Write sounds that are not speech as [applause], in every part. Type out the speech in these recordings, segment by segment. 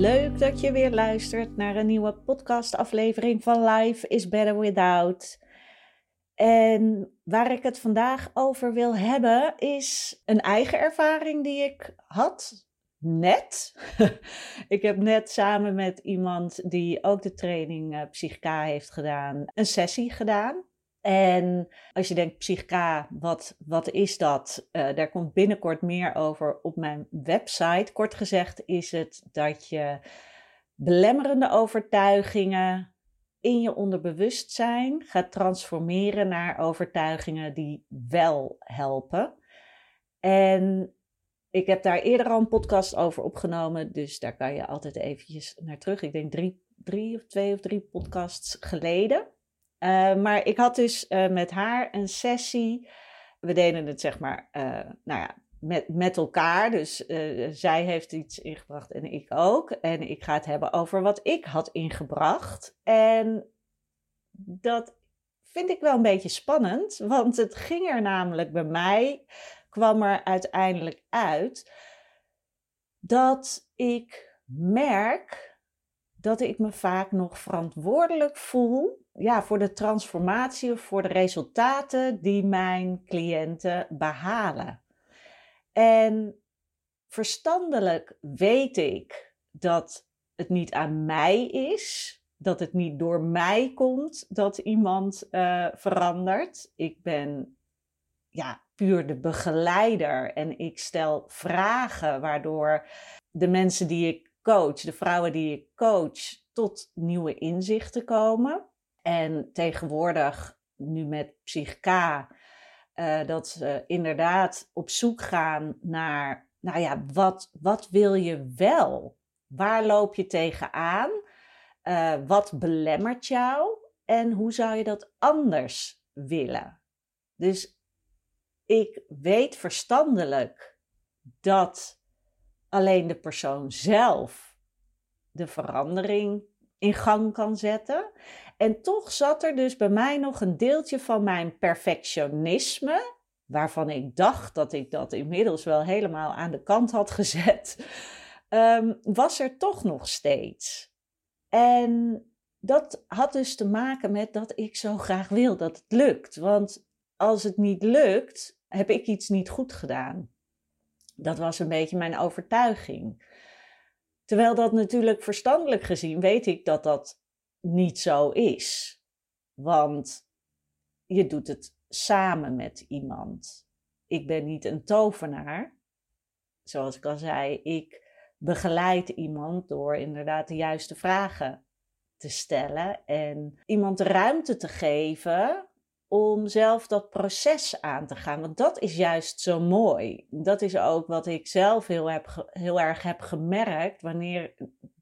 Leuk dat je weer luistert naar een nieuwe podcastaflevering van Life is Better Without. En waar ik het vandaag over wil hebben is een eigen ervaring die ik had. Net. [laughs] ik heb net samen met iemand die ook de training uh, Psychica heeft gedaan, een sessie gedaan. En als je denkt, Psychica, wat, wat is dat? Uh, daar komt binnenkort meer over op mijn website. Kort gezegd is het dat je belemmerende overtuigingen in je onderbewustzijn gaat transformeren naar overtuigingen die wel helpen. En ik heb daar eerder al een podcast over opgenomen, dus daar kan je altijd eventjes naar terug. Ik denk drie, drie of twee of drie podcasts geleden. Uh, maar ik had dus uh, met haar een sessie. We deden het zeg maar, uh, nou ja, met, met elkaar. Dus zij heeft iets ingebracht en ik ook. En ik ga het hebben over wat ik had ingebracht. En dat vind ik wel een beetje spannend, want het ging er namelijk bij mij, kwam er uiteindelijk uit dat ik merk dat ik me vaak nog verantwoordelijk voel ja, voor de transformatie of voor de resultaten die mijn cliënten behalen. En verstandelijk weet ik dat het niet aan mij is, dat het niet door mij komt dat iemand uh, verandert. Ik ben ja, puur de begeleider en ik stel vragen waardoor de mensen die ik coach, de vrouwen die ik coach, tot nieuwe inzichten komen. En tegenwoordig, nu met Psychica, uh, dat ze inderdaad op zoek gaan naar, nou ja, wat, wat wil je wel? Waar loop je tegenaan? Uh, wat belemmert jou? En hoe zou je dat anders willen? Dus ik weet verstandelijk dat alleen de persoon zelf de verandering in gang kan zetten. En toch zat er dus bij mij nog een deeltje van mijn perfectionisme, waarvan ik dacht dat ik dat inmiddels wel helemaal aan de kant had gezet, um, [laughs] was er toch nog steeds. En dat had dus te maken met dat ik zo graag wil dat het lukt. Want als het niet lukt, heb ik iets niet goed gedaan. Dat was een beetje mijn overtuiging. Terwijl dat natuurlijk verstandelijk gezien weet ik dat dat niet zo is. Want je doet het samen met iemand. Ik ben niet een tovenaar. Zoals ik al zei, ik begeleid iemand door inderdaad de juiste vragen te stellen en iemand de ruimte te geven om zelf dat proces aan te gaan. Want dat is juist zo mooi. Dat is ook wat ik zelf heel, heb, heel erg heb gemerkt wanneer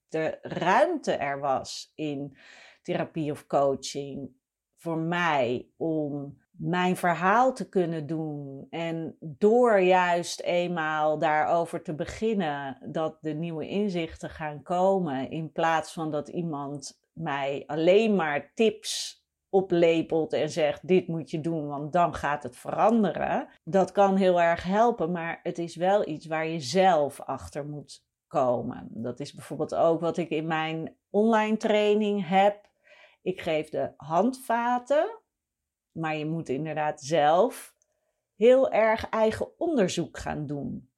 de ruimte er was in therapie of coaching voor mij om mijn verhaal te kunnen doen. En door juist eenmaal daarover te beginnen, dat de nieuwe inzichten gaan komen, in plaats van dat iemand mij alleen maar tips oplepelt en zegt: Dit moet je doen, want dan gaat het veranderen. Dat kan heel erg helpen, maar het is wel iets waar je zelf achter moet komen. Dat is bijvoorbeeld ook wat ik in mijn online training heb. Ik geef de handvaten, maar je moet inderdaad zelf heel erg eigen onderzoek gaan doen.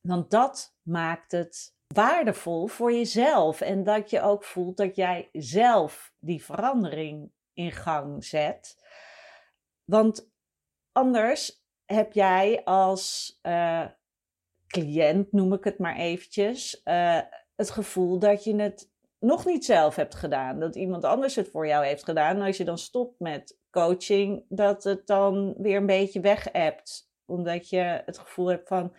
Want dat maakt het waardevol voor jezelf en dat je ook voelt dat jij zelf die verandering in gang zet. Want anders heb jij als uh, cliënt, noem ik het maar eventjes, uh, het gevoel dat je het nog niet zelf hebt gedaan. Dat iemand anders het voor jou heeft gedaan. Als je dan stopt met coaching, dat het dan weer een beetje weg hebt. Omdat je het gevoel hebt van,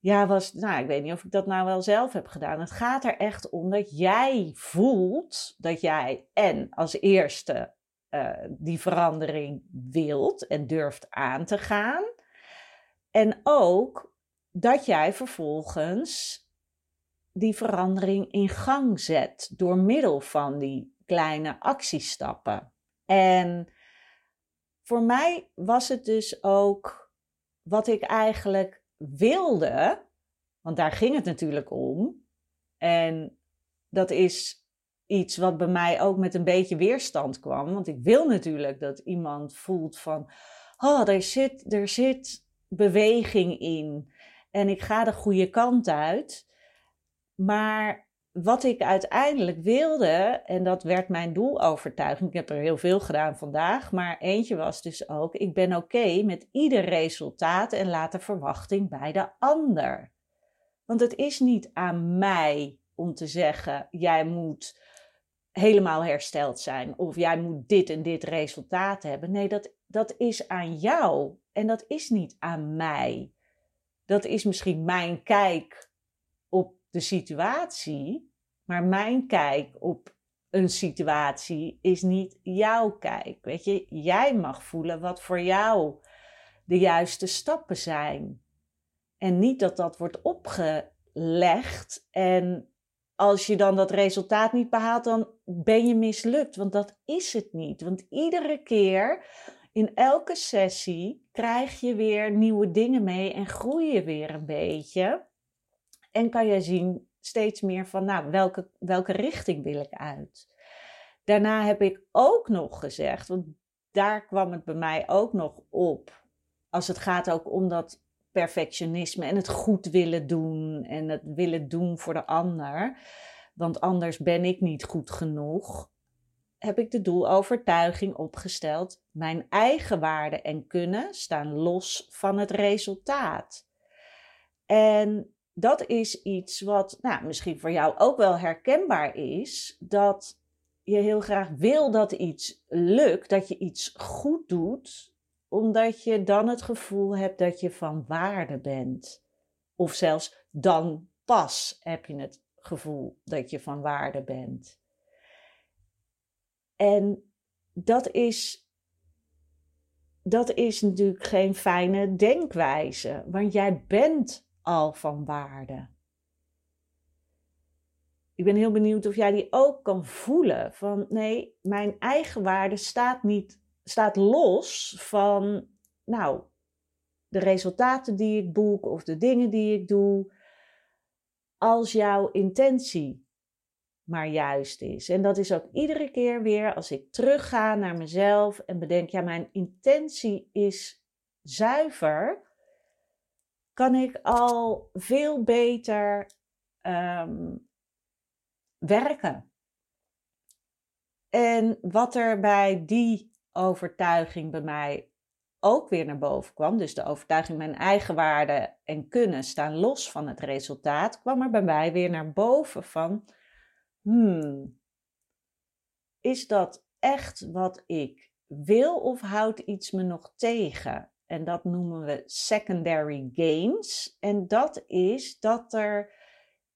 ja, was, nou, ik weet niet of ik dat nou wel zelf heb gedaan. Het gaat er echt om dat jij voelt dat jij en als eerste uh, die verandering wilt en durft aan te gaan. En ook dat jij vervolgens die verandering in gang zet door middel van die kleine actiestappen. En voor mij was het dus ook wat ik eigenlijk wilde, want daar ging het natuurlijk om. En dat is iets wat bij mij ook met een beetje weerstand kwam. Want ik wil natuurlijk dat iemand voelt van, oh, er zit, er zit beweging in. En ik ga de goede kant uit. Maar wat ik uiteindelijk wilde, en dat werd mijn doelovertuiging. Ik heb er heel veel gedaan vandaag, maar eentje was dus ook: ik ben oké met ieder resultaat en laat de verwachting bij de ander. Want het is niet aan mij om te zeggen: jij moet helemaal hersteld zijn of jij moet dit en dit resultaat hebben. Nee, dat, dat is aan jou en dat is niet aan mij. Dat is misschien mijn kijk op de situatie, maar mijn kijk op een situatie is niet jouw kijk. Weet je, jij mag voelen wat voor jou de juiste stappen zijn. En niet dat dat wordt opgelegd en als je dan dat resultaat niet behaalt, dan ben je mislukt. Want dat is het niet. Want iedere keer in elke sessie krijg je weer nieuwe dingen mee en groei je weer een beetje. En kan je zien steeds meer van, nou, welke, welke richting wil ik uit? Daarna heb ik ook nog gezegd, want daar kwam het bij mij ook nog op. Als het gaat ook om dat perfectionisme en het goed willen doen en het willen doen voor de ander. Want anders ben ik niet goed genoeg. Heb ik de doelovertuiging opgesteld: mijn eigen waarde en kunnen staan los van het resultaat. En dat is iets wat nou, misschien voor jou ook wel herkenbaar is. Dat je heel graag wil dat iets lukt, dat je iets goed doet, omdat je dan het gevoel hebt dat je van waarde bent. Of zelfs dan pas heb je het gevoel dat je van waarde bent. En dat is, dat is natuurlijk geen fijne denkwijze, want jij bent al van waarde. Ik ben heel benieuwd of jij die ook kan voelen. Van nee, mijn eigen waarde staat niet, staat los van, nou, de resultaten die ik boek of de dingen die ik doe. Als jouw intentie maar juist is. En dat is ook iedere keer weer als ik terugga naar mezelf en bedenk, ja, mijn intentie is zuiver kan ik al veel beter ehm, werken. En wat er bij die overtuiging bij mij ook weer naar boven kwam, dus de overtuiging mijn eigen waarde en kunnen staan los van het resultaat, kwam er bij mij weer naar boven van, hmm, is dat echt wat ik wil of houdt iets me nog tegen? En dat noemen we secondary gains. En dat is dat er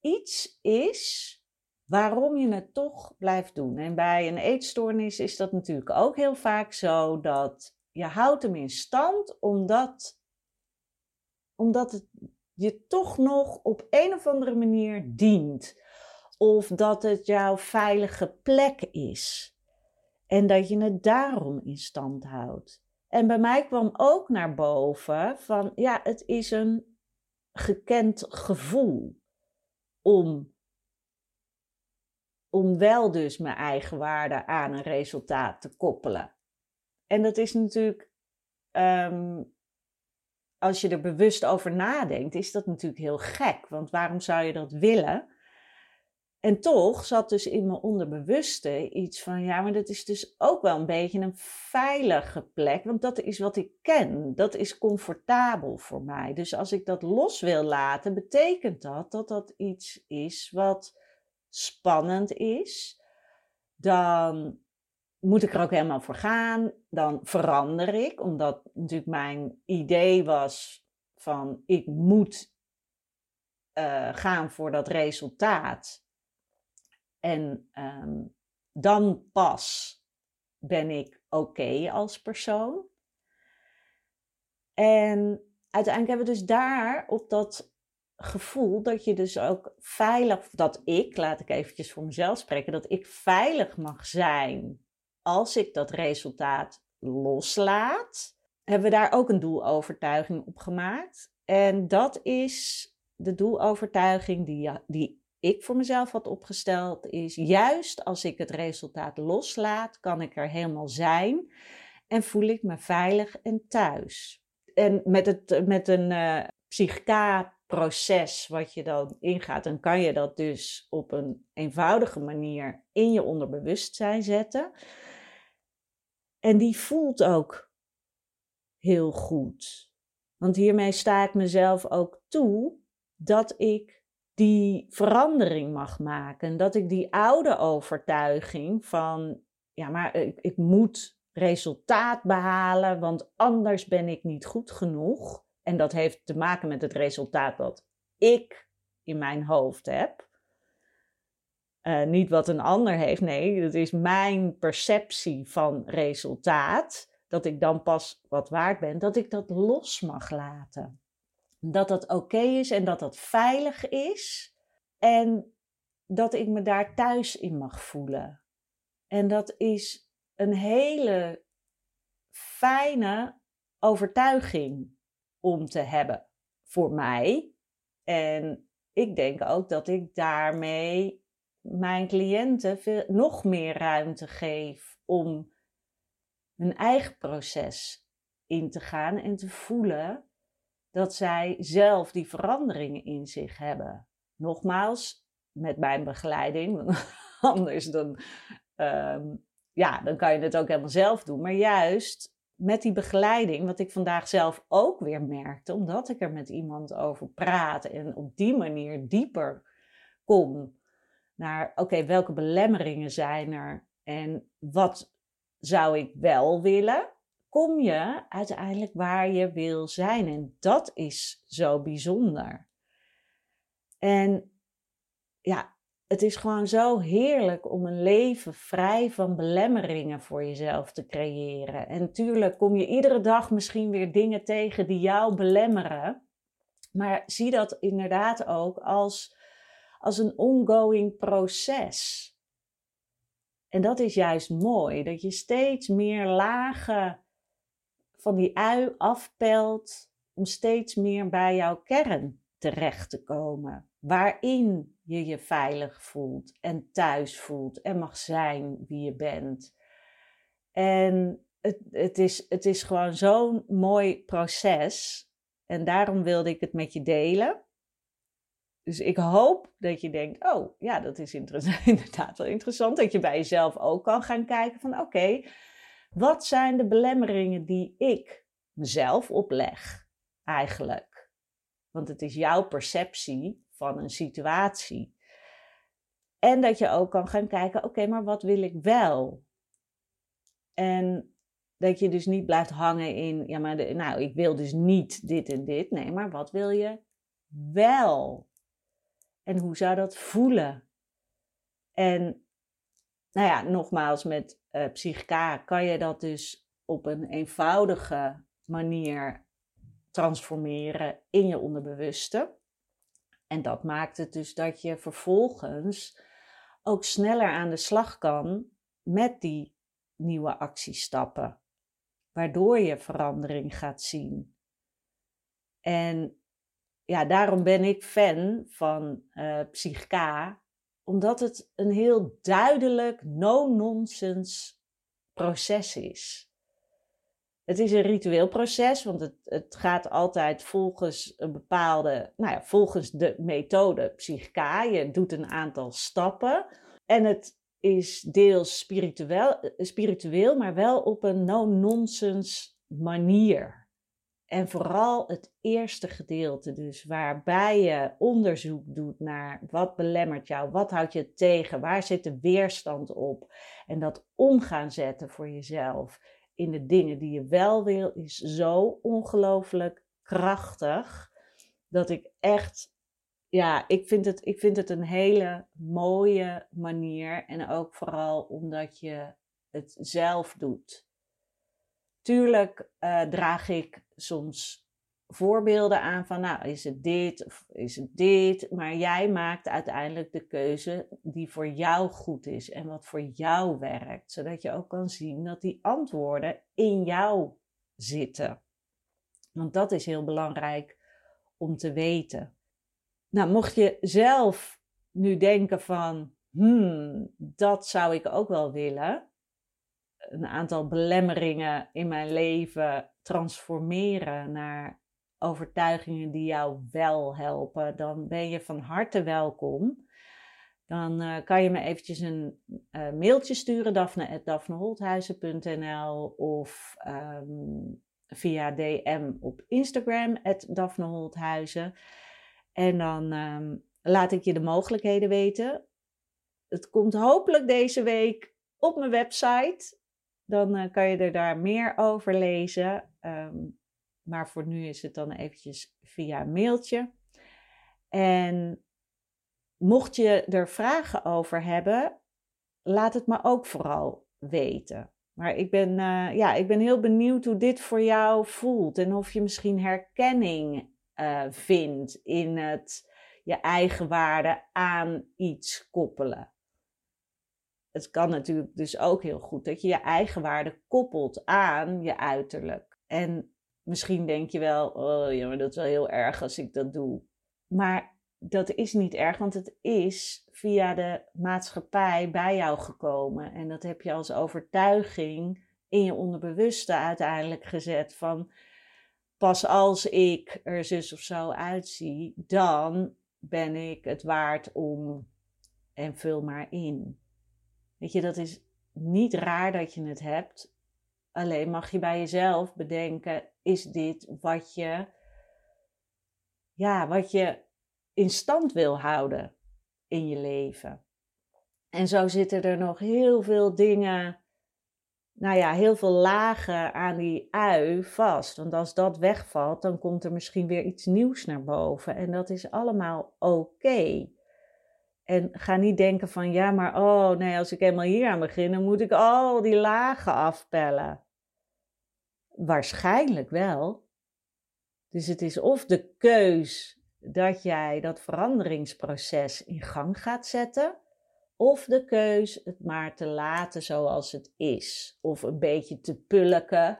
iets is waarom je het toch blijft doen. En bij een eetstoornis is dat natuurlijk ook heel vaak zo dat je houdt hem in stand omdat, omdat het je toch nog op een of andere manier dient. Of dat het jouw veilige plek is. En dat je het daarom in stand houdt. En bij mij kwam ook naar boven van, ja, het is een gekend gevoel om, om wel dus mijn eigen waarde aan een resultaat te koppelen. En dat is natuurlijk, ehm, als je er bewust over nadenkt, is dat natuurlijk heel gek. Want waarom zou je dat willen? En toch zat dus in mijn onderbewuste iets van, ja, maar dat is dus ook wel een beetje een veilige plek, want dat is wat ik ken. Dat is comfortabel voor mij. Dus als ik dat los wil laten, betekent dat dat dat iets is wat spannend is. Dan moet ik er ook helemaal voor gaan. Dan verander ik, omdat natuurlijk mijn idee was van, ik moet uh, gaan voor dat resultaat. En ehm, dan pas ben ik oké als persoon. En uiteindelijk hebben we dus daar op dat gevoel dat je dus ook veilig, dat ik, laat ik eventjes voor mezelf spreken, dat ik veilig mag zijn als ik dat resultaat loslaat, hebben we daar ook een doelovertuiging op gemaakt. En dat is de doelovertuiging die, die ik voor mezelf had opgesteld is juist als ik het resultaat loslaat, kan ik er helemaal zijn en voel ik me veilig en thuis. En met, het, met een uh, psychica-proces wat je dan ingaat, dan kan je dat dus op een eenvoudige manier in je onderbewustzijn zetten. En die voelt ook heel goed. Want hiermee sta ik mezelf ook toe dat ik die verandering mag maken. Dat ik die oude overtuiging van, ja, maar ik, moet resultaat behalen, want anders ben ik niet goed genoeg. En dat heeft te maken met het resultaat dat ik in mijn hoofd heb. Uh, niet wat een ander heeft, nee, dat is mijn perceptie van resultaat. Dat ik dan pas wat waard ben, dat ik dat los mag laten dat dat oké is en dat dat veilig is. En dat ik me daar thuis in mag voelen. En dat is een hele fijne overtuiging om te hebben voor mij. En ik denk ook dat ik daarmee mijn cliënten nog meer ruimte geef om hun eigen proces in te gaan en te voelen dat zij zelf die veranderingen in zich hebben. Nogmaals, met mijn begeleiding, [laughs] anders dan, ehm, ja, dan kan je het ook helemaal zelf doen. Maar juist met die begeleiding, wat ik vandaag zelf ook weer merkte, omdat ik er met iemand over praat en op die manier dieper kom naar, oké, welke belemmeringen zijn er en wat zou ik wel willen? Kom je uiteindelijk waar je wil zijn. En dat is zo bijzonder. En ja, het is gewoon zo heerlijk om een leven vrij van belemmeringen voor jezelf te creëren. En natuurlijk kom je iedere dag misschien weer dingen tegen die jou belemmeren. Maar zie dat inderdaad ook als, als een ongoing proces. En dat is juist mooi, dat je steeds meer lagen van die ui afpelt om steeds meer bij jouw kern terecht te komen. Waarin je je veilig voelt en thuis voelt en mag zijn wie je bent. En het, het, is, het is gewoon zo'n mooi proces. En daarom wilde ik het met je delen. Dus ik hoop dat je denkt, oh ja, dat is [laughs] inderdaad wel interessant. Dat je bij jezelf ook kan gaan kijken van oké, wat zijn de belemmeringen die ik mezelf opleg eigenlijk? Want het is jouw perceptie van een situatie. En dat je ook kan gaan kijken, oké, maar wat wil ik wel? En dat je dus niet blijft hangen in, ja, maar nou, ik wil dus niet dit en dit. Nee, maar wat wil je wel? En hoe zou dat voelen? En nou ja, nogmaals, met uh, psychica kan je dat dus op een eenvoudige manier transformeren in je onderbewuste. En dat maakt het dus dat je vervolgens ook sneller aan de slag kan met die nieuwe actiestappen, waardoor je verandering gaat zien. En ja, daarom ben ik fan van uh, Psychica, omdat het een heel duidelijk, no-nonsense proces is. Het is een ritueel proces, want het, het gaat altijd volgens een bepaalde, nou ja, volgens de methode Psychica. Je doet een aantal stappen. En het is deels spiritueel, spiritueel maar wel op een no-nonsense manier. En vooral het eerste gedeelte, dus waarbij je onderzoek doet naar wat belemmert jou, wat houdt je tegen, waar zit de weerstand op. En dat om gaan zetten voor jezelf in de dingen die je wel wil, is zo ongelooflijk krachtig. Dat ik echt, ja, ik vind, het, ik vind het een hele mooie manier. En ook vooral omdat je het zelf doet. Tuurlijk uh, draag ik soms voorbeelden aan van, nou, is het dit of is het dit? Maar jij maakt uiteindelijk de keuze die voor jou goed is en wat voor jou werkt, zodat je ook kan zien dat die antwoorden in jou zitten. Want dat is heel belangrijk om te weten. Nou, mocht je zelf nu denken van, hmm, dat zou ik ook wel willen, een aantal belemmeringen in mijn leven transformeren naar overtuigingen die jou wel helpen, dan ben je van harte welkom. Dan uh, kan je me eventjes een uh, mailtje sturen, daphne.daphneholthuizen.nl of um, via DM op Instagram, Daphneholthuizen. En dan um, laat ik je de mogelijkheden weten. Het komt hopelijk deze week op mijn website dan uh, kan je er daar meer over lezen. Um, maar voor nu is het dan eventjes via mailtje. En mocht je er vragen over hebben, laat het me ook vooral weten. Maar ik ben, uh, ja, ik ben heel benieuwd hoe dit voor jou voelt. En of je misschien herkenning uh, vindt in het je eigen waarde aan iets koppelen het kan natuurlijk dus ook heel goed dat je je eigen waarde koppelt aan je uiterlijk. En misschien denk je wel, oh ja, maar dat is wel heel erg als ik dat doe. Maar dat is niet erg, want het is via de maatschappij bij jou gekomen. En dat heb je als overtuiging in je onderbewuste uiteindelijk gezet van pas als ik er zus of zo uitzie, dan ben ik het waard om en vul maar in. Weet je, dat is niet raar dat je het hebt. Alleen mag je bij jezelf bedenken: is dit wat je, ja, wat je in stand wil houden in je leven? En zo zitten er nog heel veel dingen, nou ja, heel veel lagen aan die ui vast. Want als dat wegvalt, dan komt er misschien weer iets nieuws naar boven. En dat is allemaal oké. En ga niet denken van ja, maar oh nee, als ik eenmaal hier aan begin, dan moet ik al die lagen afpellen. Waarschijnlijk wel. Dus het is of de keus dat jij dat veranderingsproces in gang gaat zetten, of de keus het maar te laten zoals het is. Of een beetje te pulken,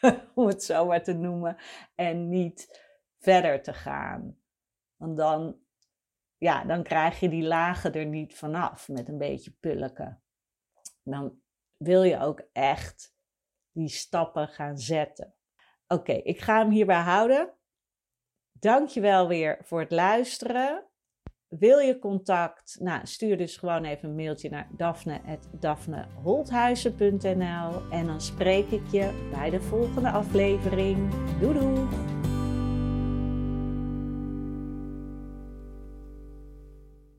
[laughs] om het zo maar te noemen, en niet verder te gaan. Want dan ja, dan krijg je die lagen er niet vanaf met een beetje pulken. Dan wil je ook echt die stappen gaan zetten. Oké, ik ga hem hierbij houden. Dankjewel weer voor het luisteren. Wil je contact? Nou, stuur dus gewoon even een mailtje naar daphne.daphneholthuizen.nl en dan spreek ik je bij de volgende aflevering. Doei doei!